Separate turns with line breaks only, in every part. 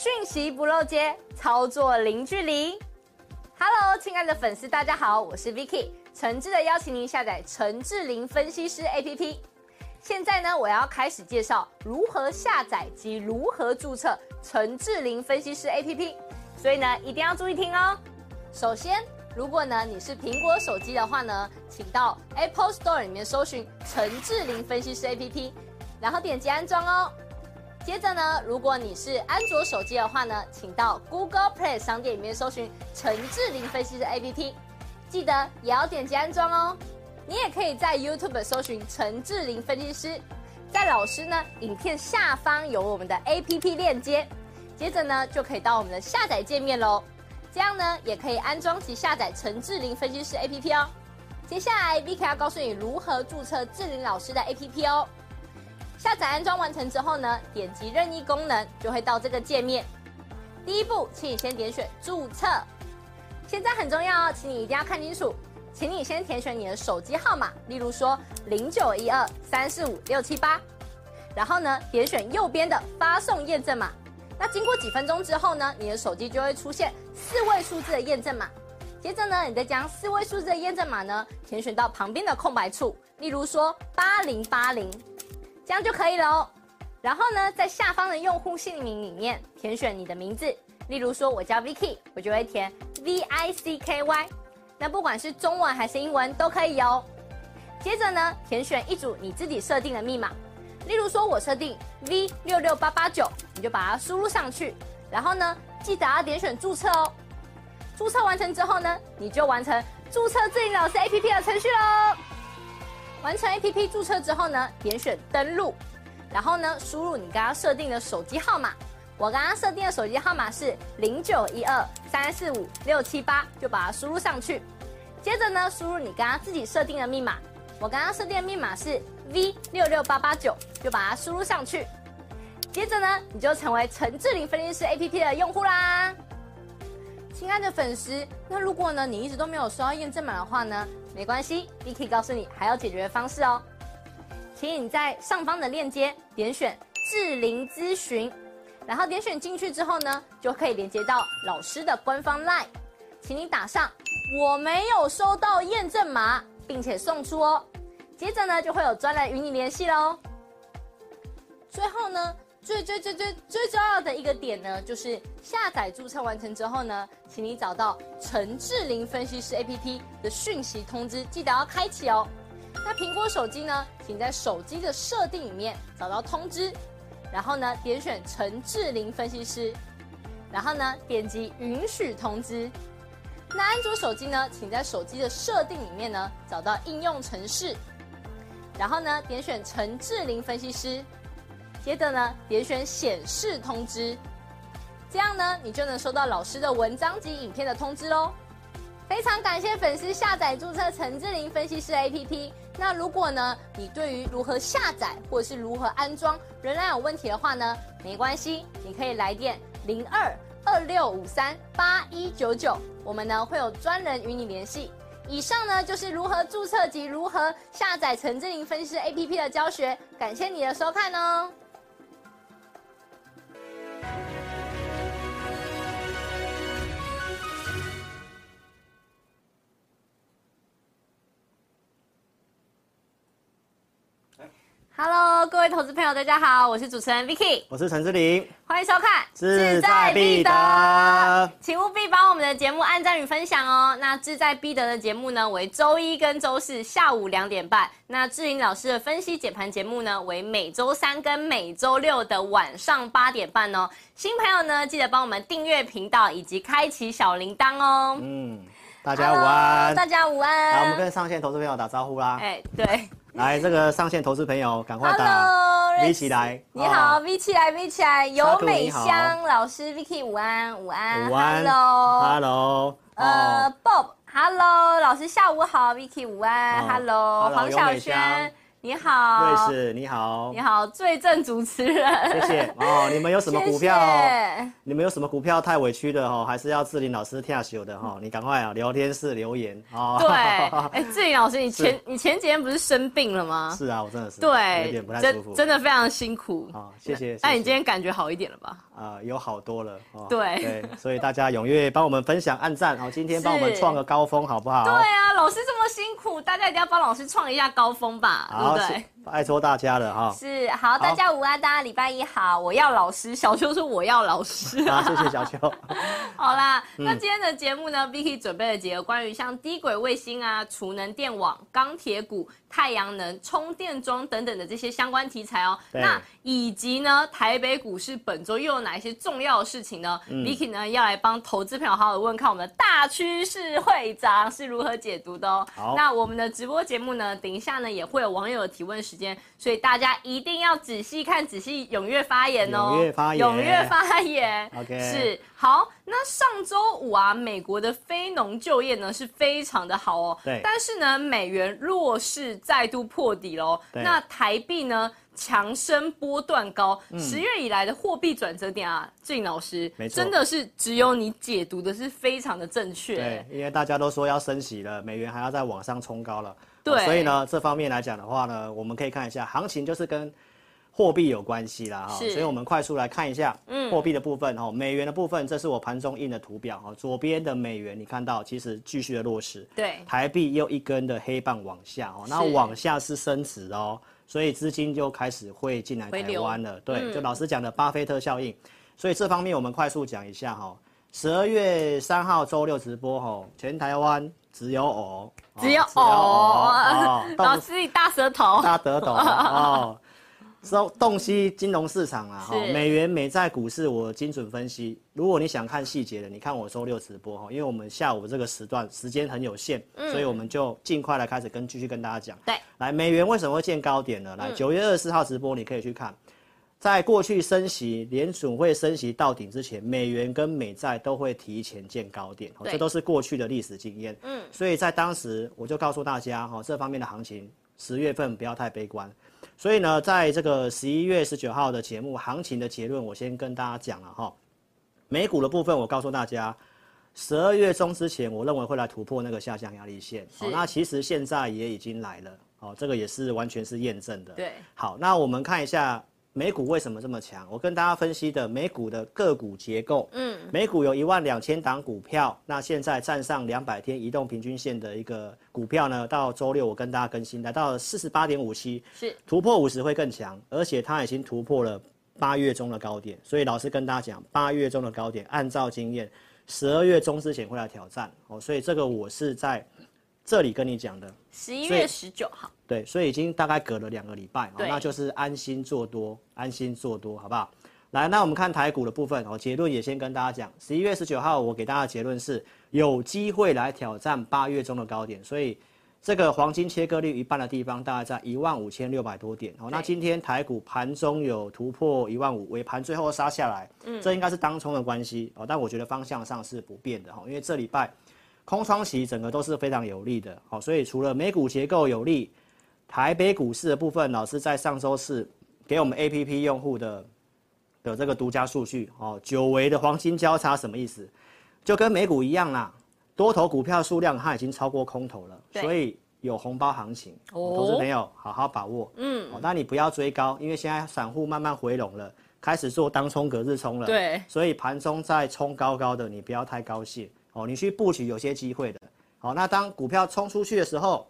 讯息不漏接，操作零距离。Hello，亲爱的粉丝，大家好，我是 Vicky，诚挚的邀请您下载陈志玲分析师 APP。现在呢，我要开始介绍如何下载及如何注册陈志玲分析师 APP，所以呢，一定要注意听哦。首先，如果呢你是苹果手机的话呢，请到 Apple Store 里面搜寻陈志玲分析师 APP，然后点击安装哦。接着呢，如果你是安卓手机的话呢，请到 Google Play 商店里面搜寻陈志玲分析师 APP，记得也要点击安装哦。你也可以在 YouTube 搜寻陈志玲分析师，在老师呢影片下方有我们的 APP 链接，接着呢就可以到我们的下载界面喽。这样呢也可以安装及下载陈志玲分析师 APP 哦。接下来 Vicky 要告诉你如何注册志玲老师的 APP 哦。下载安装完成之后呢，点击任意功能就会到这个界面。第一步，请你先点选注册。现在很重要哦，请你一定要看清楚。请你先填选你的手机号码，例如说零九一二三四五六七八，然后呢，点选右边的发送验证码。那经过几分钟之后呢，你的手机就会出现四位数字的验证码。接着呢，你再将四位数字的验证码呢填选到旁边的空白处，例如说八零八零。这样就可以了哦。然后呢，在下方的用户姓名里面填选你的名字，例如说我叫 Vicky，我就会填 V I C K Y。那不管是中文还是英文都可以哦。接着呢，填选一组你自己设定的密码，例如说我设定 V 六六八八九，你就把它输入上去。然后呢，记得要点选注册哦。注册完成之后呢，你就完成注册志玲老师 APP 的程序喽。完成 APP 注册之后呢，点选登录，然后呢，输入你刚刚设定的手机号码。我刚刚设定的手机号码是零九一二三四五六七八，就把它输入上去。接着呢，输入你刚刚自己设定的密码。我刚刚设定的密码是 V 六六八八九，就把它输入上去。接着呢，你就成为陈志玲分析师 APP 的用户啦。亲爱的粉丝，那如果呢，你一直都没有收到验证码的话呢，没关系，Vicky 告诉你还有解决方式哦。请你在上方的链接点选智灵咨询，然后点选进去之后呢，就可以连接到老师的官方 LINE，请你打上我没有收到验证码，并且送出哦。接着呢，就会有专人与你联系喽。最后呢。最最最最最重要的一个点呢，就是下载注册完成之后呢，请你找到陈志玲分析师 APP 的讯息通知，记得要开启哦。那苹果手机呢，请在手机的设定里面找到通知，然后呢点选陈志玲分析师，然后呢点击允许通知。那安卓手机呢，请在手机的设定里面呢找到应用程式，然后呢点选陈志玲分析师。接着呢，点选显示通知，这样呢，你就能收到老师的文章及影片的通知喽。非常感谢粉丝下载注册陈志玲分析师 APP。那如果呢，你对于如何下载或是如何安装仍然有问题的话呢，没关系，你可以来电零二二六五三八一九九，我们呢会有专人与你联系。以上呢就是如何注册及如何下载陈志玲分析师 APP 的教学，感谢你的收看哦。Hello，各位投资朋友，大家好，我是主持人 Vicky，
我是陈志玲，
欢迎收看志在必得，请务必帮我们的节目按赞与分享哦。那志在必得的节目呢，为周一跟周四下午两点半；那志玲老师的分析解盘节目呢，为每周三跟每周六的晚上八点半哦。新朋友呢，记得帮我们订阅频道以及开启小铃铛哦。
嗯，大家午安，Hello,
大家午安。
好，我们跟上线投资朋友打招呼啦。
哎，对。
来，这个上线投资朋友，赶快打，V 起来！
你好，V 起来，V 起来！尤美香老师，Vicky 午安，午安，
午安，Hello，Hello，
呃，Bob，Hello，老师下午好，Vicky 午安，Hello，黄小萱你好，
瑞士，你好，
你好，最正主持人，
谢谢哦。你们有什么股票？谢谢你们有什么股票太委屈的哦？还是要志玲老师跳秀的哈？你赶快啊，聊天室留言哦。
对，哎，志玲老师，你前你前几天不是生病了吗？
是啊，我真的是
对，
有点不太舒服，
真的非常辛苦
啊。谢谢。
那你今天感觉好一点了吧？
啊，有好多了。
对
对，所以大家踊跃帮我们分享、按赞哦。今天帮我们创个高峰，好不好？
对啊，老师这么辛苦，大家一定要帮老师创一下高峰吧，对不对？
拜托大家了哈，
是好，大家午安，大家礼拜一好，我要老师，小秋说我要老师，
好，谢谢小秋。
好啦，那今天的节目呢，Vicky 准备了几个关于像低轨卫星啊、储能电网、钢铁股、太阳能、充电桩等等的这些相关题材哦。那以及呢，台北股市本周又有哪一些重要的事情呢？Vicky 呢要来帮投资朋友好好问看我们的大趋势会长是如何解读的哦。好，那我们的直播节目呢，等一下呢也会有网友的提问时间。所以大家一定要仔细看、仔细踊跃发言哦！
踊跃发言，
踊跃发言。OK，是好。那上周五啊，美国的非农就业呢是非常的好哦。对。但是呢，美元弱势再度破底喽。对。那台币呢强升波段高，十、嗯、月以来的货币转折点啊，志霖老师，没错，真的是只有你解读的是非常的正确。
对，因为大家都说要升息了，美元还要再往上冲高了。对，所以呢，这方面来讲的话呢，我们可以看一下行情，就是跟货币有关系啦哈。所以我们快速来看一下，嗯，货币的部分哈，美元的部分，这是我盘中印的图表哈。左边的美元，你看到其实继续的落势，对，台币又一根的黑棒往下哦，那往下是升值哦，所以资金就开始会进来台湾了。对，就老师讲的巴菲特效应。所以这方面我们快速讲一下哈。十二月三号周六直播哈，全台湾。只有哦，
只有哦，老师你大舌头，
大舌头哦，说洞悉金融市场啊，哈，美元美债股市我精准分析。如果你想看细节的，你看我周六直播哈，因为我们下午这个时段时间很有限，所以我们就尽快来开始跟继续跟大家讲。对，来美元为什么会见高点呢？来九月二十四号直播你可以去看。在过去升息，联准会升息到顶之前，美元跟美债都会提前见高点，这都是过去的历史经验。嗯，所以在当时我就告诉大家，哈，这方面的行情，十月份不要太悲观。所以呢，在这个十一月十九号的节目，行情的结论我先跟大家讲了哈。美股的部分，我告诉大家，十二月中之前，我认为会来突破那个下降压力线。好，那其实现在也已经来了，哦，这个也是完全是验证的。对，好，那我们看一下。美股为什么这么强？我跟大家分析的美股的个股结构，嗯，美股有一万两千档股票，那现在站上两百天移动平均线的一个股票呢，到周六我跟大家更新，来到了四十八点五七，是突破五十会更强，而且它已经突破了八月中的高点，所以老师跟大家讲，八月中的高点，按照经验，十二月中之前会来挑战哦，所以这个我是在。这里跟你讲的，
十一月十九号，
对，所以已经大概隔了两个礼拜，那就是安心做多，安心做多，好不好？来，那我们看台股的部分，哦，结论也先跟大家讲，十一月十九号我给大家的结论是有机会来挑战八月中的高点，所以这个黄金切割率一半的地方大概在一万五千六百多点，哦，那今天台股盘中有突破一万五，尾盘最后杀下来，嗯，这应该是当冲的关系，哦，但我觉得方向上是不变的，哈，因为这礼拜。空窗期整个都是非常有利的，好，所以除了美股结构有利，台北股市的部分，老师在上周四给我们 APP 用户的的这个独家数据，哦，久违的黄金交叉什么意思？就跟美股一样啦，多头股票数量它已经超过空头了，所以有红包行情，投资朋友好好把握，嗯，哦，那你不要追高，因为现在散户慢慢回笼了，开始做当冲隔日冲了，对，所以盘中在冲高高的，你不要太高兴。哦，你去布局有些机会的，好，那当股票冲出去的时候，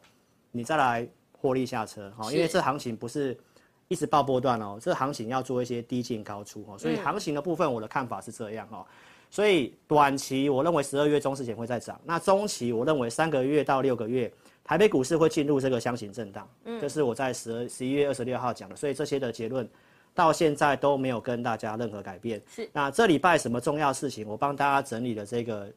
你再来获利下车，好，因为这行情不是一直爆波段哦，这行情要做一些低进高出哦，所以行情的部分我的看法是这样哦，所以短期我认为十二月中之前会再涨，那中期我认为三个月到六个月，台北股市会进入这个箱型震荡，嗯，这是我在十二十一月二十六号讲的，所以这些的结论到现在都没有跟大家任何改变，是，那这礼拜什么重要事情，我帮大家整理了这个。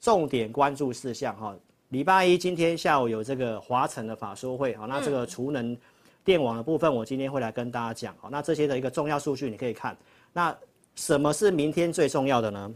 重点关注事项哈，礼拜一今天下午有这个华晨的法说会，好，那这个储能电网的部分，我今天会来跟大家讲，好，那这些的一个重要数据你可以看。那什么是明天最重要的呢？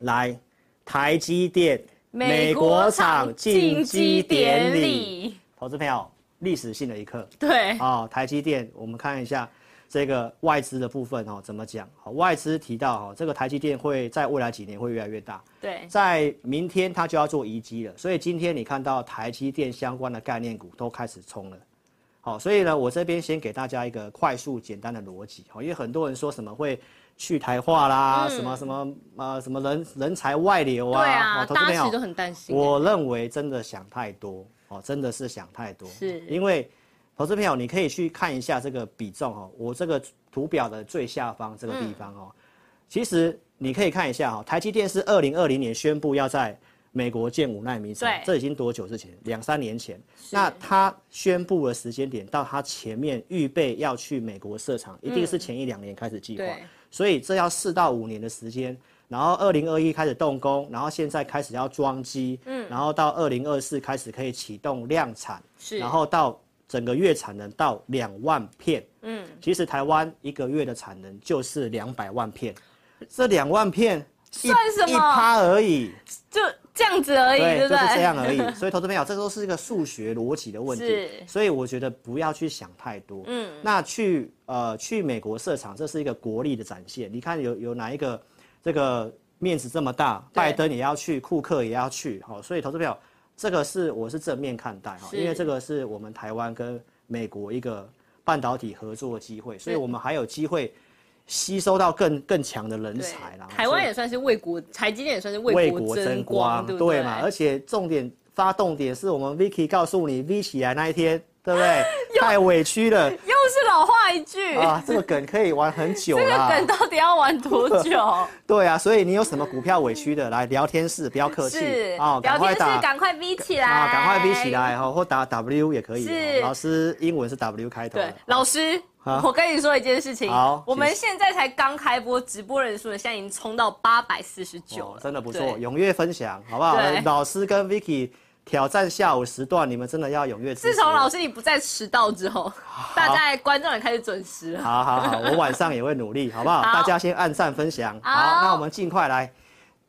来，台积电美国厂进击典礼，投资朋友历史性的一刻。
对，
哦，台积电，我们看一下这个外资的部分哦，怎么讲？好，外资提到哈，这个台积电会在未来几年会越来越大。
对，
在明天它就要做移机了，所以今天你看到台积电相关的概念股都开始冲了。好，所以呢，我这边先给大家一个快速简单的逻辑，因为很多人说什么会去台化啦，嗯、什么什么呃什么人人才外流啊，
对啊，大家其实都很担心。
我认为真的想太多，哦，真的是想太多，
是
因为投资朋友你可以去看一下这个比重哦，我这个图表的最下方这个地方哦，嗯、其实你可以看一下哦，台积电是二零二零年宣布要在。美国建五纳米厂，这已经多久之前？两三年前。那他宣布的时间点到他前面预备要去美国设厂，一定是前一两年开始计划。所以这要四到五年的时间。然后二零二一开始动工，然后现在开始要装机，嗯，然后到二零二四开始可以启动量产，是，然后到整个月产能到两万片，嗯，其实台湾一个月的产能就是两百万片，这两万片
算什么？
一趴而已，
就。这样子而已，对，对不对？
就是这样而已。所以，投资朋友，这都是一个数学逻辑的问题。是。所以，我觉得不要去想太多。嗯。那去呃去美国设厂，这是一个国力的展现。你看有有哪一个这个面子这么大？拜登也要去，库克也要去。好，所以投资朋友，这个是我是正面看待哈，因为这个是我们台湾跟美国一个半导体合作的机会，所以我们还有机会。吸收到更更强的人才啦，
台湾也算是为国，台积电也算是为国争光？
对嘛？而且重点发动点是我们 Vicky 告诉你 V 起来那一天，对不对？太委屈了，又
是老话一句
啊！这个梗可以玩很久了，
这个梗到底要玩多久？
对啊，所以你有什么股票委屈的，来聊天室，不要客气啊，赶快打，
赶快 V 起来
啊，赶快 V 起来哈，或打 W 也可以。是，老师英文是 W 开头。
对，老师。我跟你说一件事情，好，我们现在才刚开播，直播人数呢，现在已经冲到八百四十九了，
真的不错，踊跃分享，好不好？老师跟 Vicky 挑战下午时段，你们真的要踊跃。
自从老师你不再迟到之后，大家观众也开始准时了。
好好好，我晚上也会努力，好不好？大家先按赞分享。好，那我们尽快来，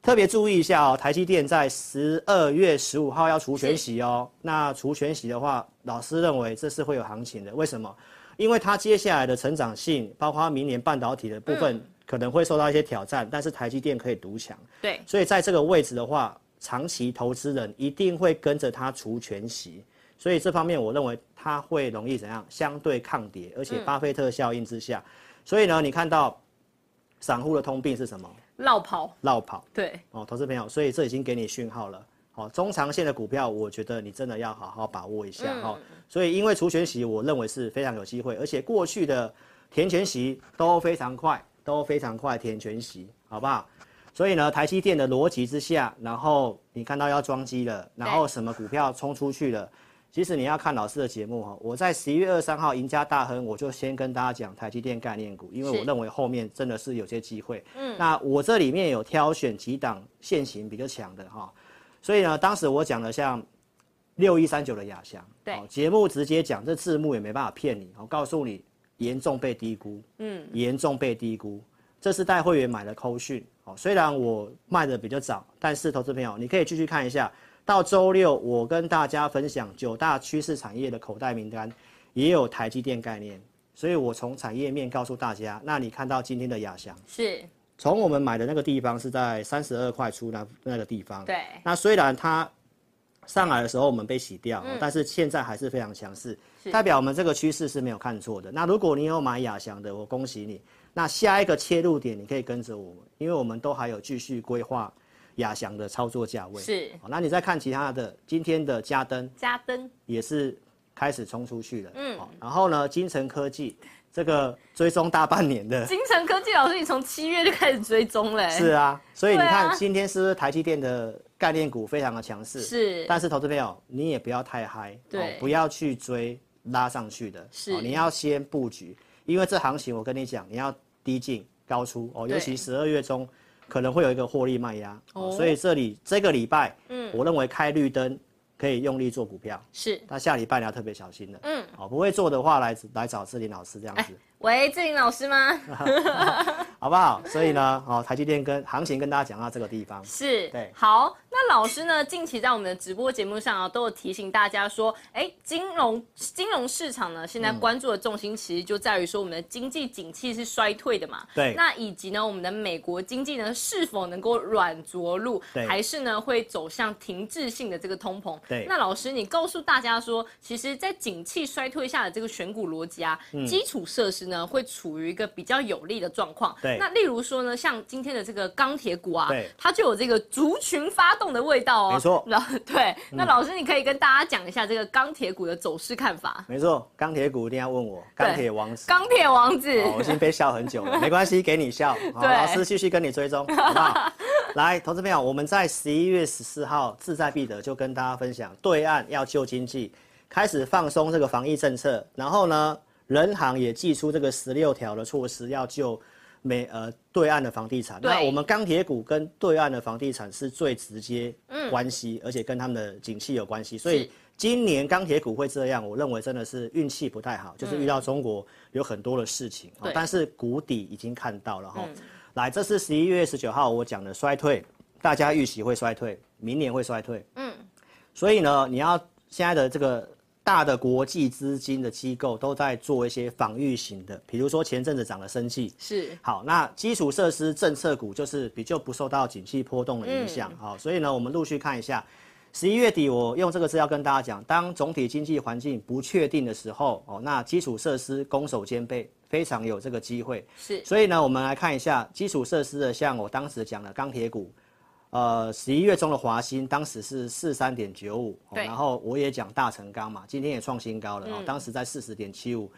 特别注意一下哦，台积电在十二月十五号要除权息哦。那除权息的话，老师认为这是会有行情的，为什么？因为它接下来的成长性，包括明年半导体的部分，可能会受到一些挑战，但是台积电可以独强。
对，
所以在这个位置的话，长期投资人一定会跟着它除权息，所以这方面我认为它会容易怎样？相对抗跌，而且巴菲特效应之下，所以呢，你看到散户的通病是什么？
落跑，
落跑。
对，
哦，投资朋友，所以这已经给你讯号了。好，中长线的股票，我觉得你真的要好好把握一下哈。所以，因为除权息，我认为是非常有机会，而且过去的填权息都非常快，都非常快填权息，好不好？所以呢，台积电的逻辑之下，然后你看到要装机了，然后什么股票冲出去了，其实你要看老师的节目哈。我在十一月二十三号赢家大亨，我就先跟大家讲台积电概念股，因为我认为后面真的是有些机会。嗯，那我这里面有挑选几档现行比较强的哈。所以呢，当时我讲了像六一三九的亚翔，对，节目直接讲，这字幕也没办法骗你，我告诉你，严重被低估，嗯，严重被低估，这是带会员买的扣讯，哦，虽然我卖的比较早，但是投资朋友，你可以继续看一下，到周六我跟大家分享九大趋势产业的口袋名单，也有台积电概念，所以我从产业面告诉大家，那你看到今天的亚翔
是。
从我们买的那个地方是在三十二块出那那个地方，
对。
那虽然它上来的时候我们被洗掉，嗯、但是现在还是非常强势，代表我们这个趋势是没有看错的。那如果你有买亚翔的，我恭喜你。那下一个切入点你可以跟着我们，因为我们都还有继续规划亚翔的操作价位。
是。
那你再看其他的，今天的嘉登，
嘉登
也是开始冲出去了。嗯。然后呢，金城科技。这个追踪大半年的
金城科技老师，你从七月就开始追踪嘞？
是啊，所以你看今天是不是台积电的概念股非常的强势？
是，
但是投资朋友你也不要太嗨，
对，
不要去追拉上去的，
是，
你要先布局，因为这行情我跟你讲，你要低进高出哦，尤其十二月中可能会有一个获利卖压，哦，所以这里这个礼拜，嗯，我认为开绿灯。可以用力做股票，
是。
那下礼拜你要特别小心了，嗯，哦，不会做的话来来找志林老师这样子。
喂，志玲老师吗？
好不好？所以呢，哦，台积电跟行情跟大家讲到这个地方
是，
对，
好。那老师呢，近期在我们的直播节目上啊，都有提醒大家说，哎、欸，金融金融市场呢，现在关注的重心其实就在于说，我们的经济景气是衰退的嘛。
对。
那以及呢，我们的美国经济呢，是否能够软着陆，对，还是呢会走向停滞性的这个通膨？
对。
那老师，你告诉大家说，其实，在景气衰退下的这个选股逻辑啊，嗯、基础设施呢会处于一个比较有利的状况。
对。
那例如说呢，像今天的这个钢铁股啊，
对，
它就有这个族群发动的味道哦。
没错。
老对，那老师你可以跟大家讲一下这个钢铁股的走势看法。
没错，钢铁股一定要问我，钢铁王子。
钢铁王子、
哦，我已经被笑很久了，没关系，给你笑。好，老师继续跟你追踪，好不好？来，投资朋友，我们在十一月十四号志在必得就跟大家分享，对岸要救经济，开始放松这个防疫政策，然后呢，人行也祭出这个十六条的措施要救。美呃，对岸的房地产，那我们钢铁股跟对岸的房地产是最直接关系，嗯，而且跟他们的景气有关系，所以今年钢铁股会这样，我认为真的是运气不太好，就是遇到中国有很多的事情，嗯，但是谷底已经看到了哈，嗯。来，这是十一月十九号我讲的衰退，大家预期会衰退，明年会衰退，嗯，所以呢，你要现在的这个。大的国际资金的机构都在做一些防御型的，比如说前阵子涨了生气，
是。
好，那基础设施政策股就是比较不受到景气波动的影响，好、嗯，所以呢，我们陆续看一下，十一月底我用这个资料跟大家讲，当总体经济环境不确定的时候，哦，那基础设施攻守兼备，非常有这个机会，
是，
所以呢，我们来看一下基础设施的，像我当时讲的钢铁股。呃，十一月中的华兴当时是四三点九五，然后我也讲大成钢嘛，今天也创新高了，嗯、当时在四十点七五，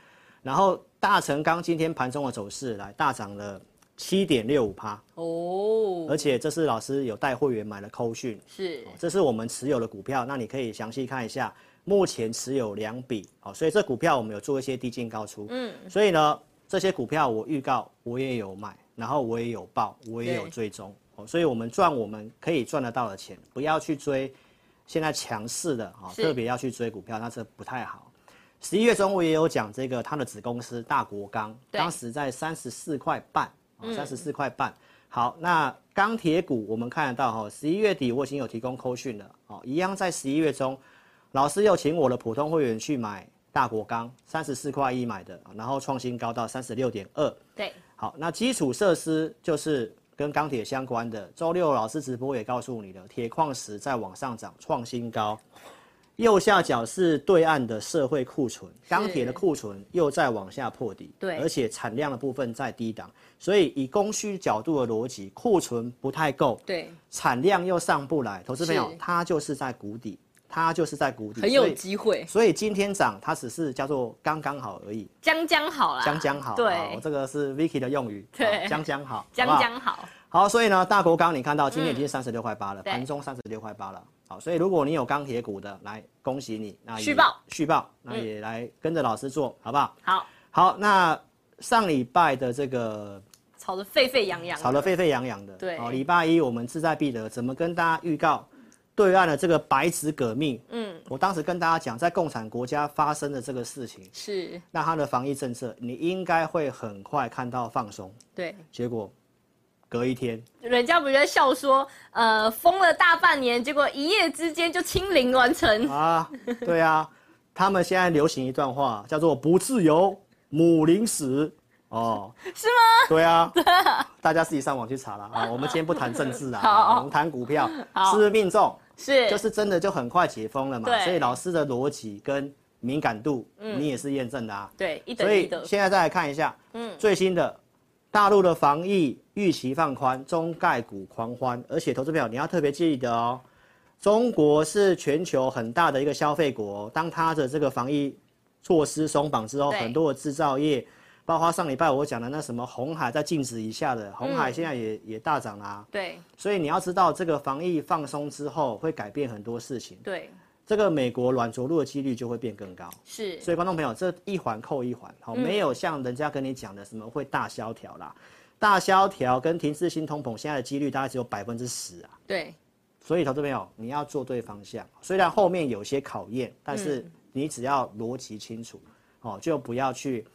然后大成钢今天盘中的走势来大涨了七点六五趴哦，而且这是老师有带会员买了扣讯，
是，
这是我们持有的股票，那你可以详细看一下，目前持有两笔，哦，所以这股票我们有做一些低进高出，嗯，所以呢，这些股票我预告我也有买，然后我也有报，我也有追踪。所以，我们赚我们可以赚得到的钱，不要去追现在强势的啊，特别要去追股票，那这不太好。十一月中我也有讲这个，他的子公司大国钢，当时在三十四块半，三十四块半。好，那钢铁股我们看得到哈，十一月底我已经有提供扣讯了，哦，一样在十一月中，老师又请我的普通会员去买大国钢，三十四块一买的，然后创新高到三十六点二。
对，
好，那基础设施就是。跟钢铁相关的，周六老师直播也告诉你了，铁矿石在往上涨，创新高。右下角是对岸的社会库存，钢铁的库存又在往下破底，对，而且产量的部分在低档，所以以供需角度的逻辑，库存不太够，
对，
产量又上不来，投资朋友，它就是在谷底。它就是在谷底，
很有机会，
所以今天涨，它只是叫做刚刚好而已，
将将好啦，
将将好，对，这个是 Vicky 的用语，
对，
将将好，
将将 好，
好，所以呢，大国钢你看到今天已经三十六块八了，盘中三十六块八了，好，所以如果你有钢铁股的，来恭喜你，那
续报。
续报，那也来跟着老师做好不好？
好，
好，那上礼拜的这个
炒得沸沸扬扬，
炒得沸沸扬扬的，
对，
哦，礼拜一我们志在必得怎么跟大家预告？对岸的这个白纸革命，嗯，我当时跟大家讲，在共产国家发生的这个事情
是，
那它的防疫政策，你应该会很快看到放松，
对，
结果隔一天，
人家不是在笑说，呃，封了大半年，结果一夜之间就清零完成
啊，对啊，他们现在流行一段话，叫做“不自由，母临死”。哦，
是吗？
对啊，大家自己上网去查了啊。我们今天不谈政治啊，我们谈股票，是不是命中？
是，
就是真的就很快解封了嘛。所以老师的逻辑跟敏感度，你也是验证的啊。
对，
所以现在再来看一下，嗯，最新的大陆的防疫预期放宽，中概股狂欢，而且投资票你要特别记得哦，中国是全球很大的一个消费国，当它的这个防疫措施松绑之后，很多的制造业。包括上礼拜我讲的那什么红海在净值以下的红海，现在也、嗯、也大涨啦、啊。
对，
所以你要知道这个防疫放松之后会改变很多事情。
对，
这个美国软着陆的几率就会变更高。
是，
所以观众朋友，这一环扣一环，好、嗯，没有像人家跟你讲的什么会大萧条啦，大萧条跟停滞性通膨现在的几率大概只有百分之十啊。
对，
所以投资朋友你要做对方向，虽然后面有些考验，但是你只要逻辑清楚，哦，就不要去。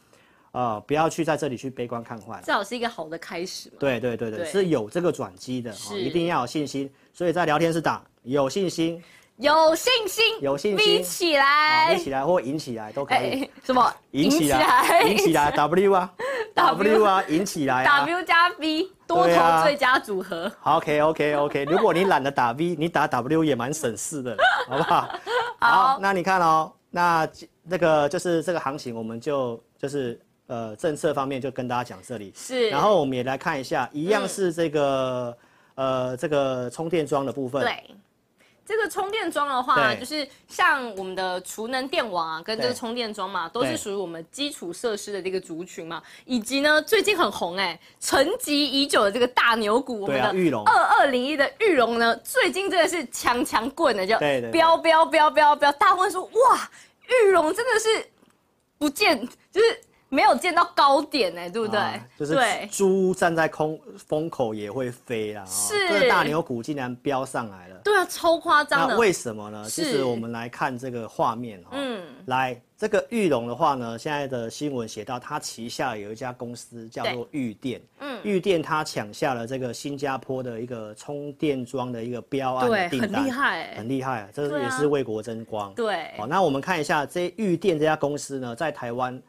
呃，不要去在这里去悲观看坏，
至少是一个好的开始嘛。
对对对对，对是有这个转机的，
是
一定要有信心。所以在聊天室打有信心。
有信心，
有信心，
比起来，
比起来或赢起来都可以。欸、
什么？
赢起来，赢起来，W 啊，W 啊，赢起来
，W 加 V 多头最佳组合。
好，OK，OK，OK。如果你懒得打 V，你打 W 也蛮省事的，好不好？好，那你看哦，那那个就是这个行情，我们就就是呃政策方面就跟大家讲这里。
是。
然后我们也来看一下，一样是这个、嗯、呃这个充电桩的部分。
对。这个充电桩的话，就是像我们的储能电网啊，跟这个充电桩嘛，都是属于我们基础设施的这个族群嘛。以及呢，最近很红哎，沉寂已久的这个大牛股，我们的玉龙二二零一的玉龙呢，最近真的是强强棍的，就飙飙飙飙飙，大家会说哇，玉龙真的是不见就是。没有见到高点呢，对不对？啊、
就是猪站在空风口也会飞啦。是，这个大牛股竟然飙上来了。
对啊，超夸张的。
那为什么呢？其实我们来看这个画面哈。嗯。来，这个玉龙的话呢，现在的新闻写到，它旗下有一家公司叫做玉电。嗯。玉电它抢下了这个新加坡的一个充电桩的一个标案的订单。
很厉害。
很厉害，这也是为国争光。
对。
好，那我们看一下这玉电这家公司呢，在台湾。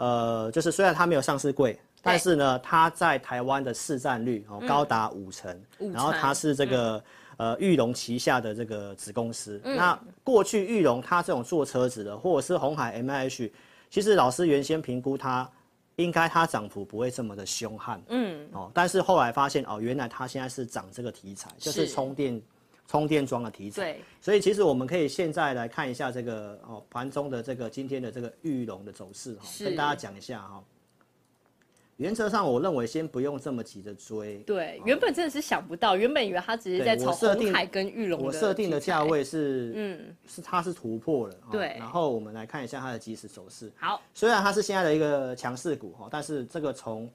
呃，就是虽然它没有上市柜，但是呢，它在台湾的市占率哦高达五成，嗯、然后它是这个、嗯、呃玉龙旗下的这个子公司。嗯、那过去玉龙它这种做车子的，或者是红海 MIH，其实老师原先评估它应该它涨幅不会这么的凶悍，嗯。哦，但是后来发现哦，原来它现在是涨这个题材，就是。充电。充电桩的题材，对，所以其实我们可以现在来看一下这个哦盘中的这个今天的这个玉龙的走势哈，跟大家讲一下哈。原则上，我认为先不用这么急着追。
对，原本真的是想不到，原本以为它只是在炒红海跟玉龙。
我设定的价位是，嗯，是它是突破了。对。然后我们来看一下它的即时走势。
好，
虽然它是现在的一个强势股哈，但是这个从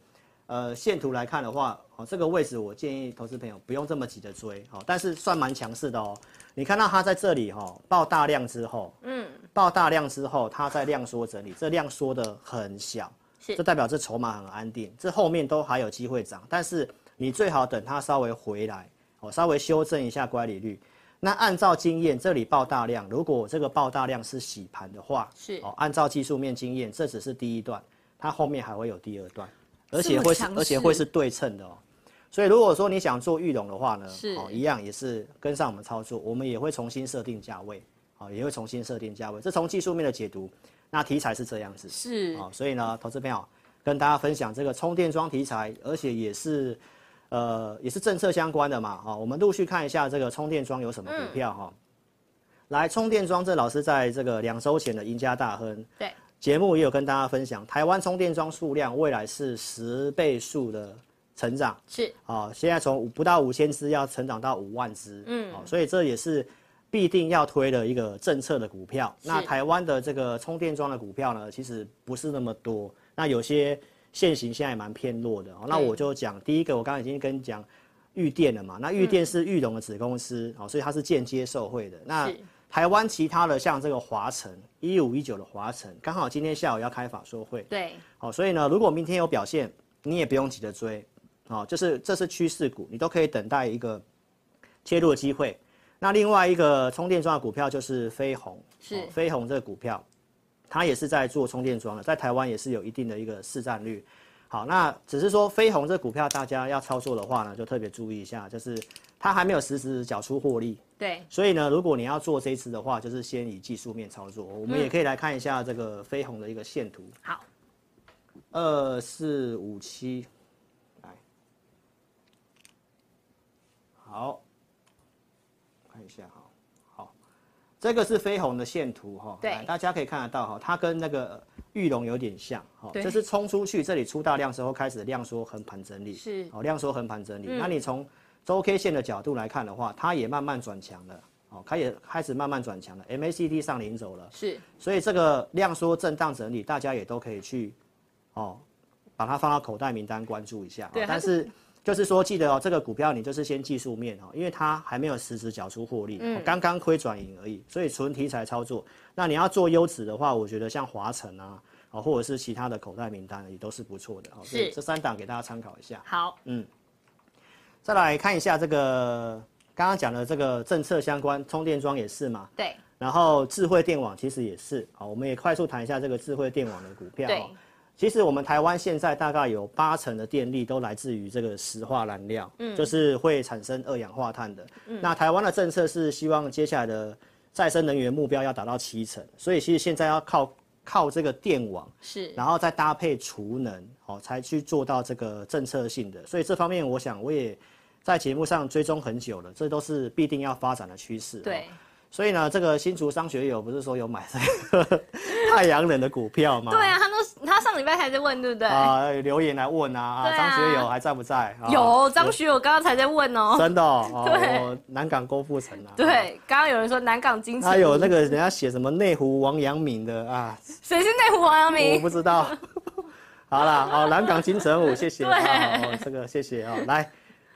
呃，线图来看的话，哦，这个位置我建议投资朋友不用这么急着追，哦，但是算蛮强势的哦。你看到它在这里哈，爆大量之后，嗯，爆大量之后，它在量缩整理，这量缩的很小，是，这代表这筹码很安定，这后面都还有机会涨，但是你最好等它稍微回来，哦，稍微修正一下乖离率。那按照经验，这里爆大量，如果这个爆大量是洗盘的话，是，哦，按照技术面经验，这只是第一段，它后面还会有第二段。而且会是，而且会是对称的哦，所以如果说你想做玉龙的话呢，是。哦，一样也是跟上我们操作，我们也会重新设定价位，哦，也会重新设定价位。这从技术面的解读，那题材是这样子，是。哦，所以呢，投资朋友跟大家分享这个充电桩题材，而且也是，呃，也是政策相关的嘛，哦，我们陆续看一下这个充电桩有什么股票哈，嗯、来充电桩，这老师在这个两周前的赢家大亨，对。节目也有跟大家分享，台湾充电桩数量未来是十倍数的成长，是。啊，现在从不到五千只要成长到五万只，嗯，所以这也是必定要推的一个政策的股票。那台湾的这个充电桩的股票呢，其实不是那么多，那有些现行现在也蛮偏弱的。那我就讲第一个，我刚刚已经跟你讲玉电了嘛，那玉电是玉龙的子公司，哦，所以它是间接受惠的。那台湾其他的像这个华城一五一九的华晨，刚好今天下午要开法说会，对，好，所以呢，如果明天有表现，你也不用急着追，哦，就是这是趋势股，你都可以等待一个切入的机会。那另外一个充电桩的股票就是飞鸿，是。飞鸿这个股票，它也是在做充电桩的，在台湾也是有一定的一个市占率。好，那只是说飞鸿这股票大家要操作的话呢，就特别注意一下，就是。它还没有实时缴出获利，对，所以呢，如果你要做这一次的话，就是先以技术面操作。我们也可以来看一下这个飞鸿的一个线图。好，二四五七，来，好，看一下哈，好，这个是飞鸿的线图哈，对，大家可以看得到哈，它跟那个裕隆有点像，哈，这是冲出去，这里出大量之后开始量缩横盘整理，是，哦，量缩横盘整理，那你从周 K 线的角度来看的话，它也慢慢转强了，哦，它也开始慢慢转强了，MACD 上零走了，是，所以这个量缩震荡整理，大家也都可以去，哦，把它放到口袋名单关注一下。对，但是就是说记得哦，这个股票你就是先技术面哦，因为它还没有实质缴出获利，嗯，刚刚亏转盈而已，所以纯题材操作。那你要做优质的话，我觉得像华晨啊。哦，或者是其他的口袋名单也都是不错的。
是，所以
这三档给大家参考一下。
好，
嗯，再来看一下这个刚刚讲的这个政策相关，充电桩也是嘛？
对。
然后智慧电网其实也是，好，我们也快速谈一下这个智慧电网的股票。
对。
其实我们台湾现在大概有八成的电力都来自于这个石化燃料，嗯，就是会产生二氧化碳的。嗯。那台湾的政策是希望接下来的再生能源目标要达到七成，所以其实现在要靠靠这个电网
是，
然后再搭配储能，哦，才去做到这个政策性的。所以这方面，我想我也在节目上追踪很久了，这都是必定要发展的趋势。
对。
所以呢，这个新竹商学友不是说有买这个 太阳能的股票吗？
对啊，他上礼拜还在问，对不对？
啊、呃，留言来问啊，张、啊、学友还在不在？
有张学友刚刚才在问哦、喔。
真的哦。对。南港郭富城啊。
对，刚刚有人说南港金城。
他有那个人家写什么内湖王阳明的啊？
谁是内湖王阳明？
我不知道。好了，哦，南港金城武，谢谢。啊。哦，这个谢谢啊、哦，来。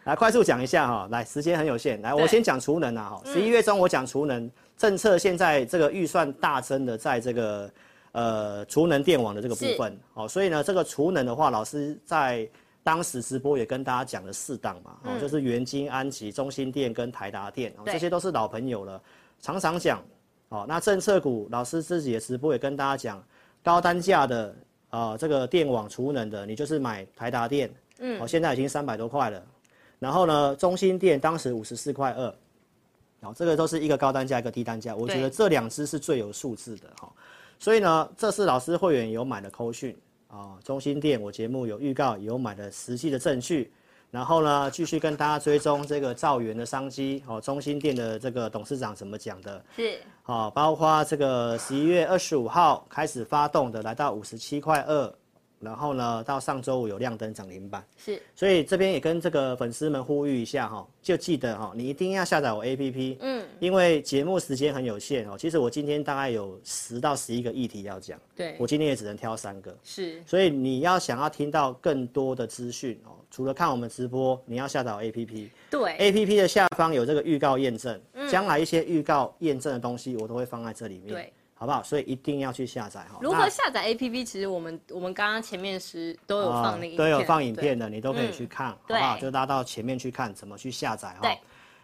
来快速讲一下哈，来时间很有限，来我先讲储能啊哈，十一月中我讲储能政策，现在这个预算大增的在这个呃储能电网的这个部分，好，所以呢这个储能的话，老师在当时直播也跟大家讲了四档嘛，哦就是元晶、安吉、中心电跟台达电，这些都是老朋友了，常常讲，哦那政策股老师自己的直播也跟大家讲，高单价的啊这个电网储能的，你就是买台达电，嗯，哦现在已经三百多块了。然后呢，中心电当时五十四块二，好，这个都是一个高单价，一个低单价，我觉得这两只是最有数字的哈。所以呢，这是老师会员有买的扣讯啊，中心店我节目有预告有买的实际的证据。然后呢，继续跟大家追踪这个兆元的商机哦，中心店的这个董事长怎么讲的？是，好，包括这个十一月二十五号开始发动的，来到五十七块二。然后呢，到上周五有亮灯涨停板，是，所以这边也跟这个粉丝们呼吁一下哈，就记得哈，你一定要下载我 APP，嗯，因为节目时间很有限哦。其实我今天大概有十到十一个议题要讲，对，我今天也只能挑三个，是，所以你要想要听到更多的资讯哦，除了看我们直播，你要下载我 APP，对，APP 的下方有这个预告验证，将来一些预告验证的东西我都会放在这里面，对。好不好？所以一定要去下载哈。
如何下载 APP？其实我们我们刚刚前面时都有放那个，
都有放影片的，你都可以去看，好不好？就拉到前面去看怎么去下载哈。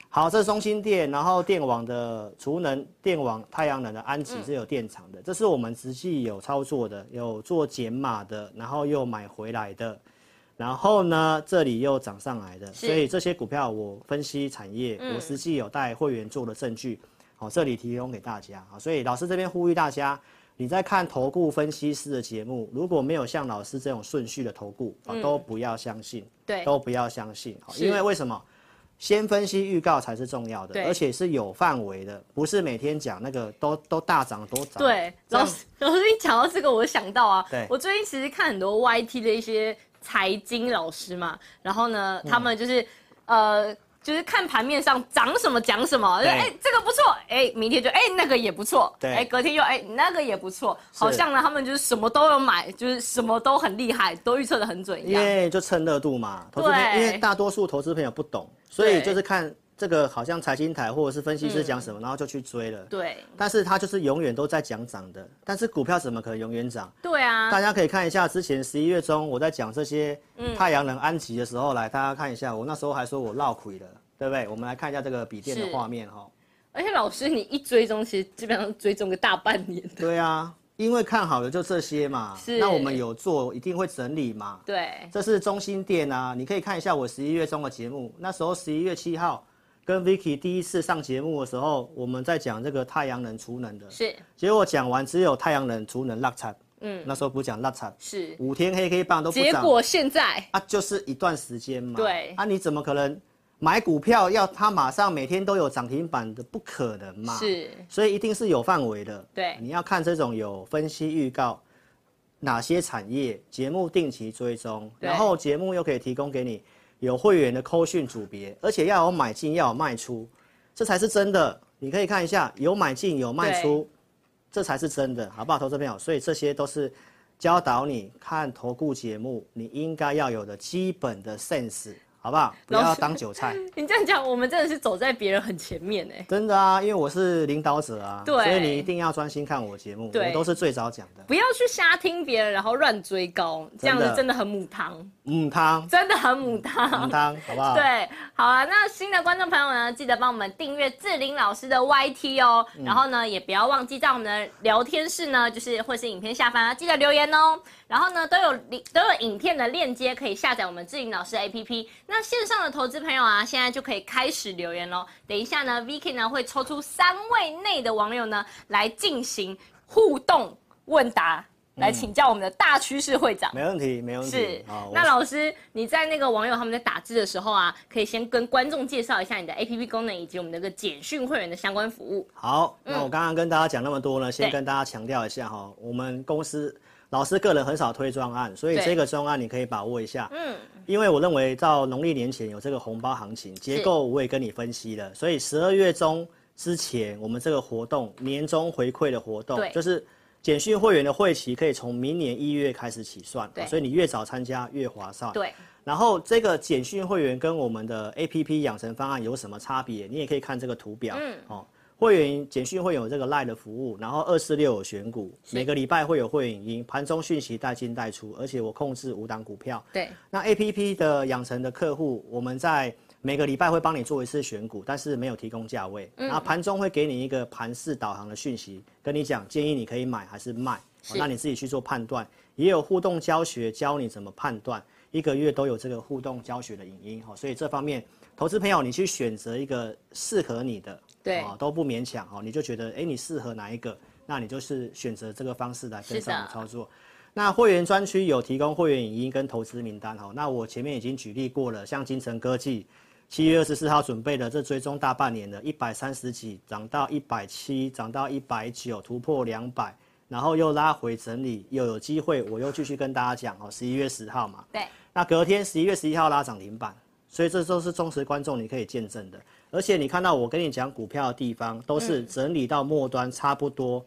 好，这是中心电，然后电网的储能、电网太阳能的安集是有电厂的，这是我们实际有操作的，有做减码的，然后又买回来的，然后呢这里又涨上来的，所以这些股票我分析产业，我实际有带会员做的证据。好，这里提供给大家。啊，所以老师这边呼吁大家，你在看投顾分析师的节目，如果没有像老师这种顺序的投顾，啊，都不要相信，对，都不要相信。好，因为为什么？先分析预告才是重要的，而且是有范围的，不是每天讲那个都都大涨多涨。对，
老师，老师一讲到这个，我就想到啊，对，我最近其实看很多 YT 的一些财经老师嘛，然后呢，他们就是、嗯、呃。就是看盘面上涨什么讲什么，哎、欸，这个不错，哎、欸，明天就哎、欸、那个也不错，对，哎、欸，隔天又哎、欸、那个也不错，好像呢他们就是什么都有买，就是什么都很厉害，都预测得很准一样。因为
就蹭热度嘛，投资因为大多数投资朋友不懂，所以就是看这个好像财经台或者是分析师讲什么、嗯，然后就去追了。对。但是他就是永远都在讲涨的，但是股票怎么可能永远涨？对啊。大家可以看一下之前十一月中我在讲这些太阳能安集的时候、嗯，来大家看一下，我那时候还说我落亏了。对不对？我们来看一下这个笔电的画面哈。
而且老师，你一追踪，其实基本上追踪个大半年。
对啊，因为看好的就这些嘛。是。那我们有做，一定会整理嘛。对。这是中心店啊，你可以看一下我十一月中的节目。那时候十一月七号跟 Vicky 第一次上节目的时候，我们在讲这个太阳能储能的。是。结果讲完只有太阳能储能落差。嗯。那时候不讲落差。是。五天黑黑棒都不涨。
结果现在
啊，就是一段时间嘛。对。啊，你怎么可能？买股票要它马上每天都有涨停板的，不可能嘛？是，所以一定是有范围的。对，你要看这种有分析预告，哪些产业节目定期追踪，然后节目又可以提供给你有会员的扣讯组别，而且要有买进要有卖出，这才是真的。你可以看一下，有买进有卖出，这才是真的，好不好？投资朋友，所以这些都是教导你看投顾节目你应该要有的基本的 sense。好不好？不要当韭菜。
你这样讲，我们真的是走在别人很前面哎。
真的啊，因为我是领导者啊，
对，
所以你一定要专心看我节目，对我都是最早讲的。
不要去瞎听别人，然后乱追高，这样子真的很母汤。
母汤，
真的很母汤。
母汤，好不好？
对，好啊。那新的观众朋友呢，记得帮我们订阅志玲老师的 YT 哦。嗯、然后呢，也不要忘记在我们的聊天室呢，就是或是影片下方啊，记得留言哦。然后呢，都有都有影片的链接可以下载我们志颖老师的 APP。那线上的投资朋友啊，现在就可以开始留言喽。等一下呢，Vicky 呢会抽出三位内的网友呢来进行互动问答，嗯、来请教我们的大趋势会长。
没问题，没问题。
是。那老师，你在那个网友他们在打字的时候啊，可以先跟观众介绍一下你的 APP 功能以及我们那个简讯会员的相关服务。
好，那我刚刚跟大家讲那么多呢，嗯、先跟大家强调一下哈，我们公司。老师个人很少推专案，所以这个专案你可以把握一下。嗯，因为我认为到农历年前有这个红包行情结构，我也跟你分析了。所以十二月中之前，我们这个活动年终回馈的活动，就是简讯会员的会期可以从明年一月开始起算。对，所以你越早参加越划算。对。然后这个简讯会员跟我们的 APP 养成方案有什么差别？你也可以看这个图表。嗯。哦。会员简讯会有这个 LINE 的服务，然后二四六有选股，每个礼拜会有会员影音，盘中讯息带进带出，而且我控制五档股票。对，那 APP 的养成的客户，我们在每个礼拜会帮你做一次选股，但是没有提供价位。嗯，然后盘中会给你一个盘势导航的讯息，跟你讲建议你可以买还是卖，是那你自己去做判断。也有互动教学教你怎么判断，一个月都有这个互动教学的影音。所以这方面投资朋友你去选择一个适合你的。对，都不勉强哦，你就觉得哎，你适合哪一个，那你就是选择这个方式来跟上我操作。的那会员专区有提供会员影音跟投资名单哈，那我前面已经举例过了，像金城科技，七月二十四号准备的这追踪大半年的，一百三十几涨到一百七，涨到一百九，突破两百，然后又拉回整理，又有机会，我又继续跟大家讲哦，十一月十号嘛，对，那隔天十一月十一号拉涨停板，所以这都是忠实观众你可以见证的。而且你看到我跟你讲股票的地方，都是整理到末端差不多，嗯、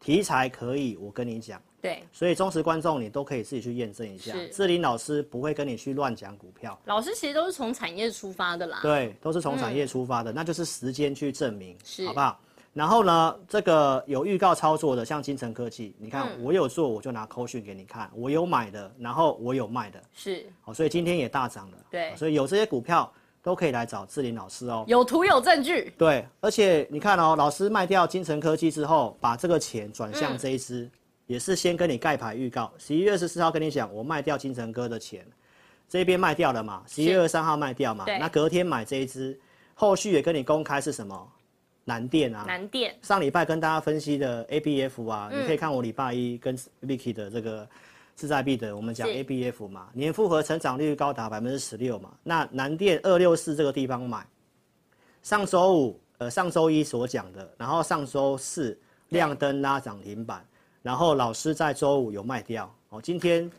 题材可以，我跟你讲。对，所以忠实观众你都可以自己去验证一下。是，志玲老师不会跟你去乱讲股票。
老师其实都是从产业出发的啦。
对，都是从产业出发的，嗯、那就是时间去证明，是，好不好？然后呢，这个有预告操作的，像金城科技，你看我有做，我就拿扣讯给你看，我有买的，然后我有卖的，是，好，所以今天也大涨了。对，所以有这些股票。都可以来找志玲老师哦，
有图有证据。
对，而且你看哦，老师卖掉金城科技之后，把这个钱转向这一支，嗯、也是先跟你盖牌预告。十一月十四号跟你讲，我卖掉金城哥的钱，这边卖掉了嘛？十一月二十三号卖掉嘛？那隔天买这一支，后续也跟你公开是什么？南电啊，
南电。
上礼拜跟大家分析的 ABF 啊，嗯、你可以看我礼拜一跟 Vicky 的这个。势在必得，我们讲 A B F 嘛，年复合成长率高达百分之十六嘛。那南电二六四这个地方买，上周五呃上周一所讲的，然后上周四亮灯拉涨停板，然后老师在周五有卖掉哦。今天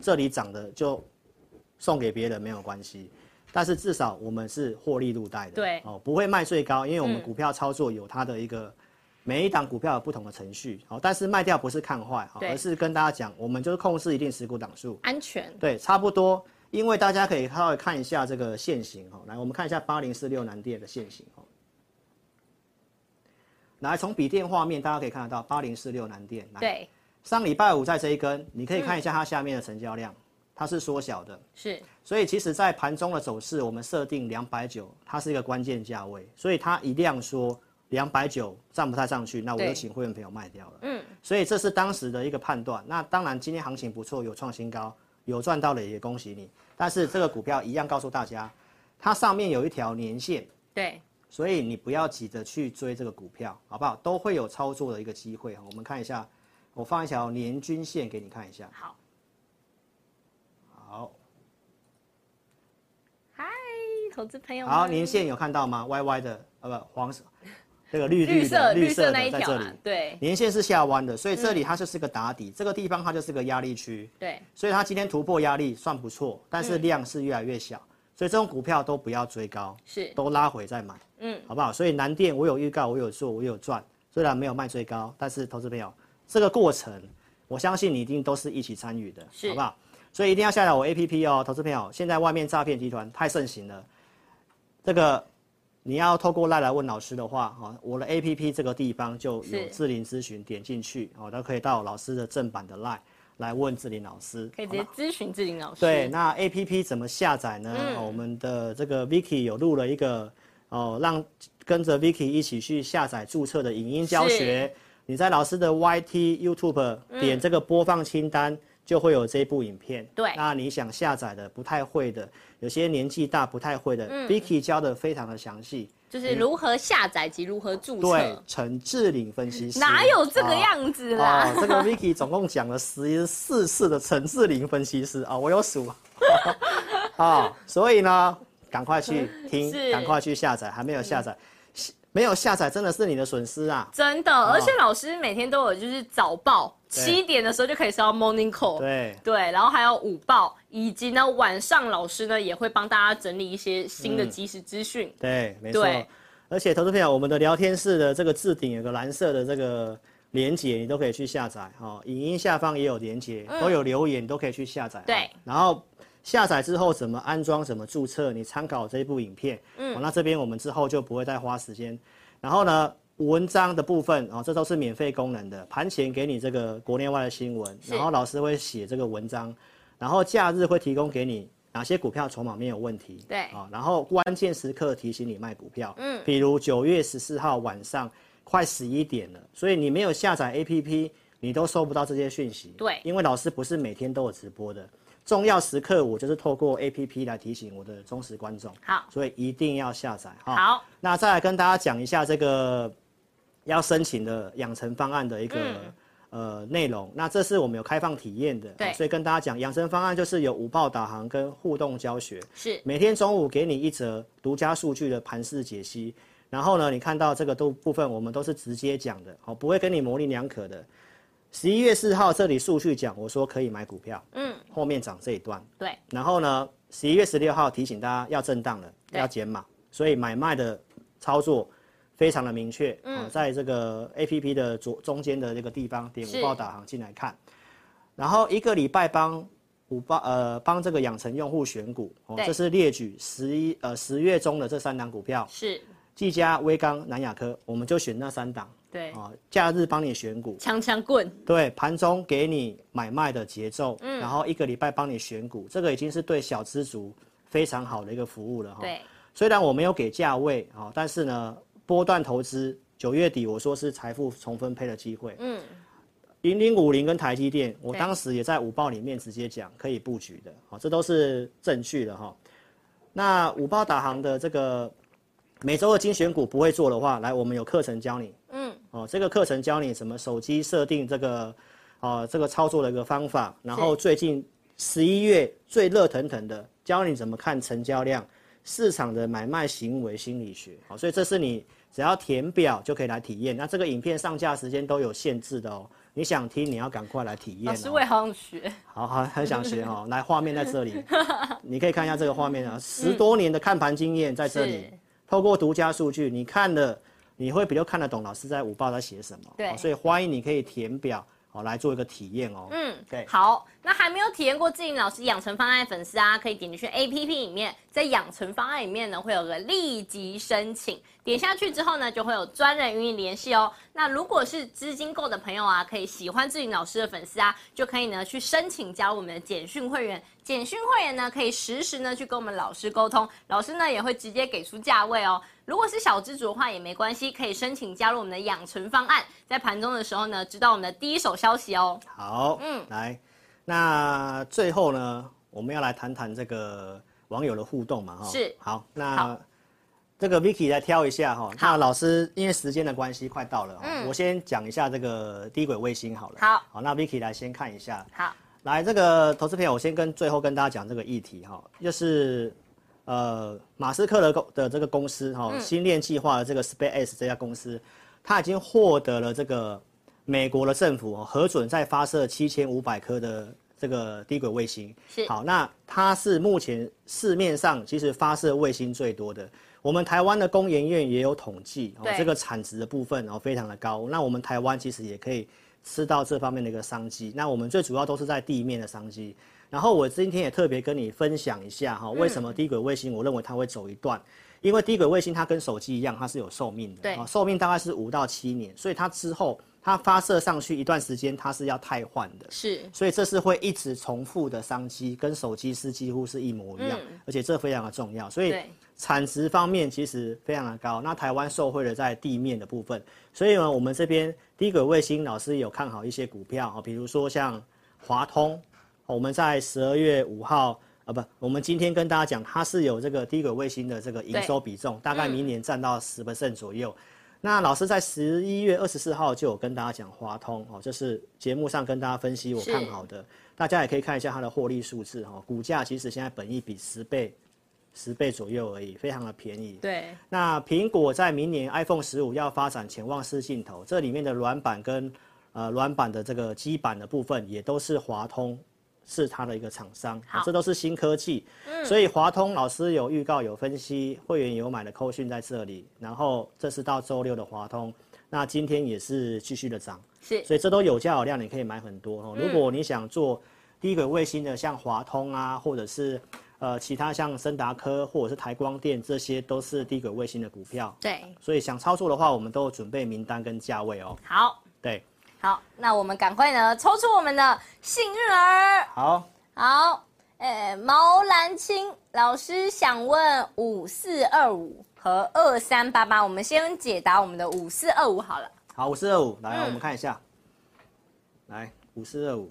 这里涨的就送给别人没有关系，但是至少我们是获利入袋的，对哦，不会卖最高，因为我们股票操作有它的一个。每一档股票有不同的程序，好，但是卖掉不是看坏，而是跟大家讲，我们就是控制一定持股档数，
安全，
对，差不多，因为大家可以稍微看一下这个线型，哈，来，我们看一下八零四六南电的线型，哈，来，从笔电画面大家可以看得到八零四六南电，对，上礼拜五在这一根，你可以看一下它下面的成交量，它是缩小的，是，所以其实在盘中的走势，我们设定两百九，它是一个关键价位，所以它一量缩。两百九站不太上去，那我就请会员朋友卖掉了。嗯，所以这是当时的一个判断。那当然，今天行情不错，有创新高，有赚到了，也恭喜你。但是这个股票一样告诉大家，它上面有一条年线。对，所以你不要急着去追这个股票，好不好？都会有操作的一个机会。我们看一下，我放一条年均线给你看一下。好，好，
嗨，投资朋友。
好，年线有看到吗？？Y Y 的，呃，不，黄色。这个绿绿的绿色的在这里，对，年线是下弯的，所以这里它就是个打底，这个地方它就是个压力区，对，所以它今天突破压力算不错，但是量是越来越小，所以这种股票都不要追高，是，都拉回再买，嗯，好不好？所以南电我有预告，我有做，我有赚，虽然没有卖最高，但是投资朋友这个过程，我相信你一定都是一起参与的，是，好不好？所以一定要下载我 APP 哦，投资朋友。现在外面诈骗集团太盛行了，这个你要透过赖来问老师的话，哈，我的 APP 这个地方就有智霖咨询，点进去哦，都可以到老师的正版的赖来问智霖老师，
可以直接咨询智霖老师。
对，那 APP 怎么下载呢？嗯、我们的这个 Vicky 有录了一个哦，让跟着 Vicky 一起去下载注册的影音教学。你在老师的 YT YouTube 点这个播放清单。嗯就会有这部影片。
对，
那你想下载的不太会的，有些年纪大不太会的，嗯，Vicky 教的非常的详细，
就是如何下载及如何注册。
对，陈志玲分析师。
哪有这个样子啦？
哦哦、这个 Vicky 总共讲了十四次的陈志玲分析师啊、哦，我有数。啊、哦，所以呢，赶快去听，赶快去下载，还没有下载。嗯没有下载真的是你的损失啊！
真的，而且老师每天都有，就是早报七点的时候就可以收到 morning call，
对
对，然后还有午报，以及呢晚上老师呢也会帮大家整理一些新的即时资讯。
对，没错。而且投资朋友，我们的聊天室的这个置顶有个蓝色的这个连接，你都可以去下载哦。影音下方也有连接，都有留言，都可以去下载。
对，
然后。下载之后怎么安装、怎么注册？你参考这一部影片。嗯，那这边我们之后就不会再花时间。然后呢，文章的部分啊，这都是免费功能的。盘前给你这个国内外的新闻，然后老师会写这个文章，然后假日会提供给你哪些股票筹码没有问题。
对
啊，然后关键时刻提醒你卖股票。嗯，比如九月十四号晚上快十一点了，所以你没有下载 APP，你都收不到这些讯息。
对，
因为老师不是每天都有直播的。重要时刻，我就是透过 APP 来提醒我的忠实观众。
好，
所以一定要下载哈。
好，
那再来跟大家讲一下这个要申请的养成方案的一个、嗯、呃内容。那这是我们有开放体验的，
对。
所以跟大家讲，养成方案就是有五报导航跟互动教学，
是
每天中午给你一则独家数据的盘式解析。然后呢，你看到这个都部分，我们都是直接讲的，好，不会跟你模棱两可的。十一月四号这里数据讲，我说可以买股票，嗯，后面涨这一段，
对，
然后呢，十一月十六号提醒大家要震荡了，要减码，所以买卖的操作非常的明确，嗯，在这个 A P P 的左中间的这个地方点五报导航进来看，然后一个礼拜帮五报呃帮这个养成用户选股，哦，这是列举十一呃十月中的这三档股票，
是，技
嘉、威刚、南亚科，我们就选那三档。
对。啊，
假日帮你选股，
枪枪棍。
对，盘中给你买卖的节奏，嗯，然后一个礼拜帮你选股，这个已经是对小资族非常好的一个服务了哈。
对，
虽然我没有给价位啊，但是呢，波段投资九月底我说是财富重分配的机会，嗯，零零五零跟台积电，我当时也在五报里面直接讲可以布局的，好，这都是证据的哈。那五报导航的这个每周的精选股不会做的话，来，我们有课程教你。嗯哦，这个课程教你什么手机设定这个，哦，这个操作的一个方法。然后最近十一月最热腾腾的，教你怎么看成交量、市场的买卖行为心理学。好，所以这是你只要填表就可以来体验。那这个影片上架时间都有限制的哦，你想听你要赶快来体验。老
师，我也好想学。
好好，很想学哦。来，画面在这里，你可以看一下这个画面啊，十多年的看盘经验在这里，透过独家数据，你看了。你会比较看得懂老师在五报在写什么，
对，
所以欢迎你可以填表，好来做一个体验哦。
嗯，对，好，那还没有体验过志颖老师养成方案的粉丝啊，可以点进去 APP 里面，在养成方案里面呢，会有个立即申请，点下去之后呢，就会有专人与你联系哦。那如果是资金够的朋友啊，可以喜欢志颖老师的粉丝啊，就可以呢去申请加入我们的简讯会员。简讯会员呢，可以实时呢去跟我们老师沟通，老师呢也会直接给出价位哦。如果是小资主的话也没关系，可以申请加入我们的养成方案，在盘中的时候呢，知道我们的第一手消息哦。
好，嗯，来，那最后呢，我们要来谈谈这个网友的互动嘛，哈。
是。
好，那这个 Vicky 来挑一下哈。那老师因为时间的关系快到了，嗯，我先讲一下这个低轨卫星好了。
好。
好，那 Vicky 来先看一下。
好。
来，这个投资朋友，我先跟最后跟大家讲这个议题哈，就是。呃，马斯克的公的这个公司哈，星链计划的这个 SpaceX 这家公司，它已经获得了这个美国的政府核准在发射七千五百颗的这个低轨卫星。
是。
好，那它是目前市面上其实发射卫星最多的。我们台湾的工研院也有统计，哦，这个产值的部分哦非常的高。那我们台湾其实也可以吃到这方面的一个商机。那我们最主要都是在地面的商机。然后我今天也特别跟你分享一下哈，为什么低轨卫星我认为它会走一段？因为低轨卫星它跟手机一样，它是有寿命的，对，寿命大概是五到七年，所以它之后它发射上去一段时间，它是要汰换的，
是，
所以这是会一直重复的商机，跟手机是几乎是一模一样，嗯、而且这非常的重要，所以产值方面其实非常的高。那台湾受惠的在地面的部分，所以呢，我们这边低轨卫星老师有看好一些股票啊，比如说像华通，我们在十二月五号。啊不，我们今天跟大家讲，它是有这个低轨卫星的这个营收比重，大概明年占到十 percent 左右。嗯、那老师在十一月二十四号就有跟大家讲华通哦，这是节目上跟大家分析我看好的，大家也可以看一下它的获利数字哈，股价其实现在本益比十倍，十倍左右而已，非常的便宜。
对。
那苹果在明年 iPhone 十五要发展潜望式镜头，这里面的软板跟呃软板的这个基板的部分也都是华通。是它的一个厂商，好，这都是新科技，嗯，所以华通老师有预告有分析，会员有买的扣讯在这里，然后这是到周六的华通，那今天也是继续的涨，
是，
所以这都有价有量，你可以买很多哦。如果你想做低轨卫星的，像华通啊，或者是呃其他像森达科或者是台光电，这些都是低轨卫星的股票，
对，
所以想操作的话，我们都有准备名单跟价位哦。
好，
对。
好，那我们赶快呢抽出我们的幸运儿。
好，
好，诶，毛兰青老师想问五四二五和二三八八，我们先解答我们的五四二五好了。
好，五四二五，来，我们看一下，嗯、来五四二五，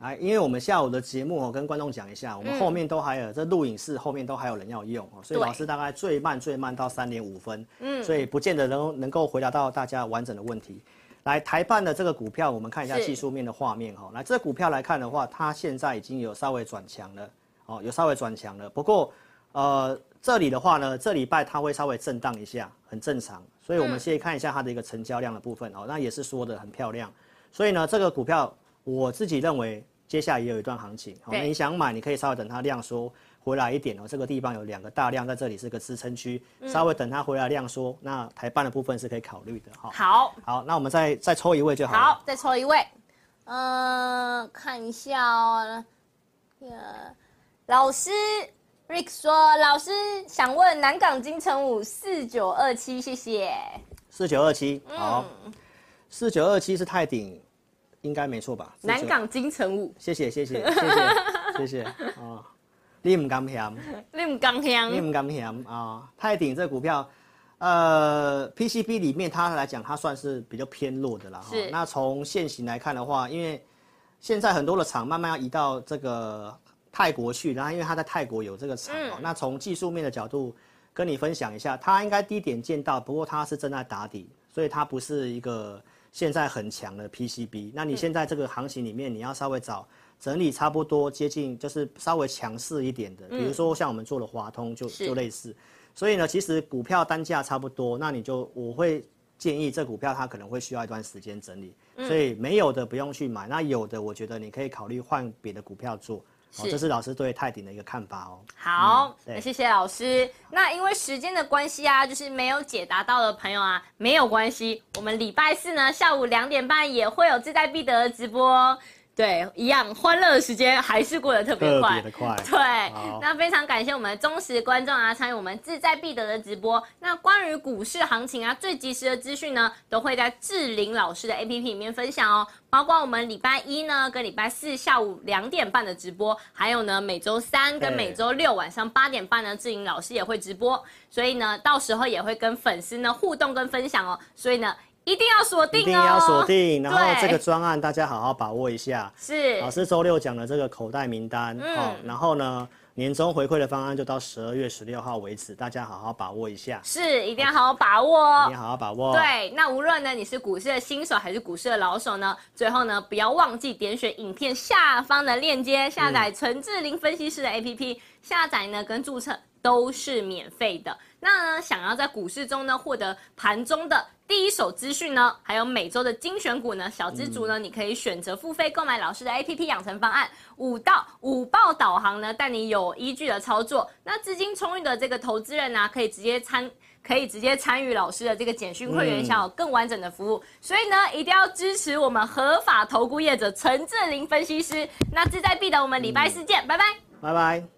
来，因为我们下午的节目，哦跟观众讲一下，我们后面都还有、嗯、这录影室后面都还有人要用，所以老师大概最慢最慢到三点五分，嗯，所以不见得能能够回答到大家完整的问题。来台办的这个股票，我们看一下技术面的画面哈。来，这个股票来看的话，它现在已经有稍微转强了，哦，有稍微转强了。不过，呃，这里的话呢，这礼拜它会稍微震荡一下，很正常。所以我们先看一下它的一个成交量的部分哦，那也是说的很漂亮。所以呢，这个股票我自己认为接下来也有一段行情。哦，你想买，你可以稍微等它量缩。回来一点哦，这个地方有两个大量，在这里是个支撑区，稍微等它回来量缩，那台半的部分是可以考虑的哈。
好，
好，那我们再再抽一位就好。
好，再抽一位，嗯、呃，看一下哦。老师，Rick 说，老师想问南港金城武四九二七，谢谢。
四九二七，好，四九二七是泰鼎，应该没错吧？
南港金城武，
谢谢谢谢谢谢 谢谢啊。你唔敢嫌，
你唔敢嫌，
你唔敢嫌啊！泰鼎这股票，呃，PCB 里面它来讲，它算是比较偏弱的啦。是。那从现行来看的话，因为现在很多的厂慢慢要移到这个泰国去，然后因为它在泰国有这个厂，嗯、那从技术面的角度跟你分享一下，它应该低点见到，不过它是正在打底，所以它不是一个现在很强的 PCB。那你现在这个行情里面，你要稍微找。整理差不多接近，就是稍微强势一点的，比如说像我们做的华通就就类似，所以呢，其实股票单价差不多，那你就我会建议这股票它可能会需要一段时间整理，所以没有的不用去买，那有的我觉得你可以考虑换别的股票做，哦，这是老师对泰鼎的一个看法哦。
好，谢谢老师。那因为时间的关系啊，就是没有解答到的朋友啊，没有关系，我们礼拜四呢下午两点半也会有志在必得的直播。对，一样欢乐的时间还是过得特别快，
特别快。
对，那非常感谢我们的忠实观众啊，参与我们志在必得的直播。那关于股市行情啊，最及时的资讯呢，都会在志玲老师的 APP 里面分享哦。包括我们礼拜一呢，跟礼拜四下午两点半的直播，还有呢每周三跟每周六晚上八点半呢，志玲老师也会直播。所以呢，到时候也会跟粉丝呢互动跟分享哦。所以呢。一定要锁定哦！
一定要锁定，然后这个专案大家好好把握一下。
是
老师周六讲的这个口袋名单，嗯，好，然后呢，年终回馈的方案就到十二月十六号为止，大家好好把握一下。
是，一定要好好把握哦，
一定要好好把握。
对，那无论呢你是股市的新手还是股市的老手呢，最后呢不要忘记点选影片下方的链接，下载陈志玲分析师的 APP，下载呢跟注册都是免费的。那呢想要在股市中呢获得盘中的第一手资讯呢，还有每周的精选股呢，小资族呢，你可以选择付费购买老师的 APP 养成方案，五到五报导航呢，带你有依据的操作。那资金充裕的这个投资人呢、啊，可以直接参，可以直接参与老师的这个简讯会员，享有更完整的服务。所以呢，一定要支持我们合法投顾业者陈志林分析师。那志在必得，我们礼拜四见，拜拜，
拜拜。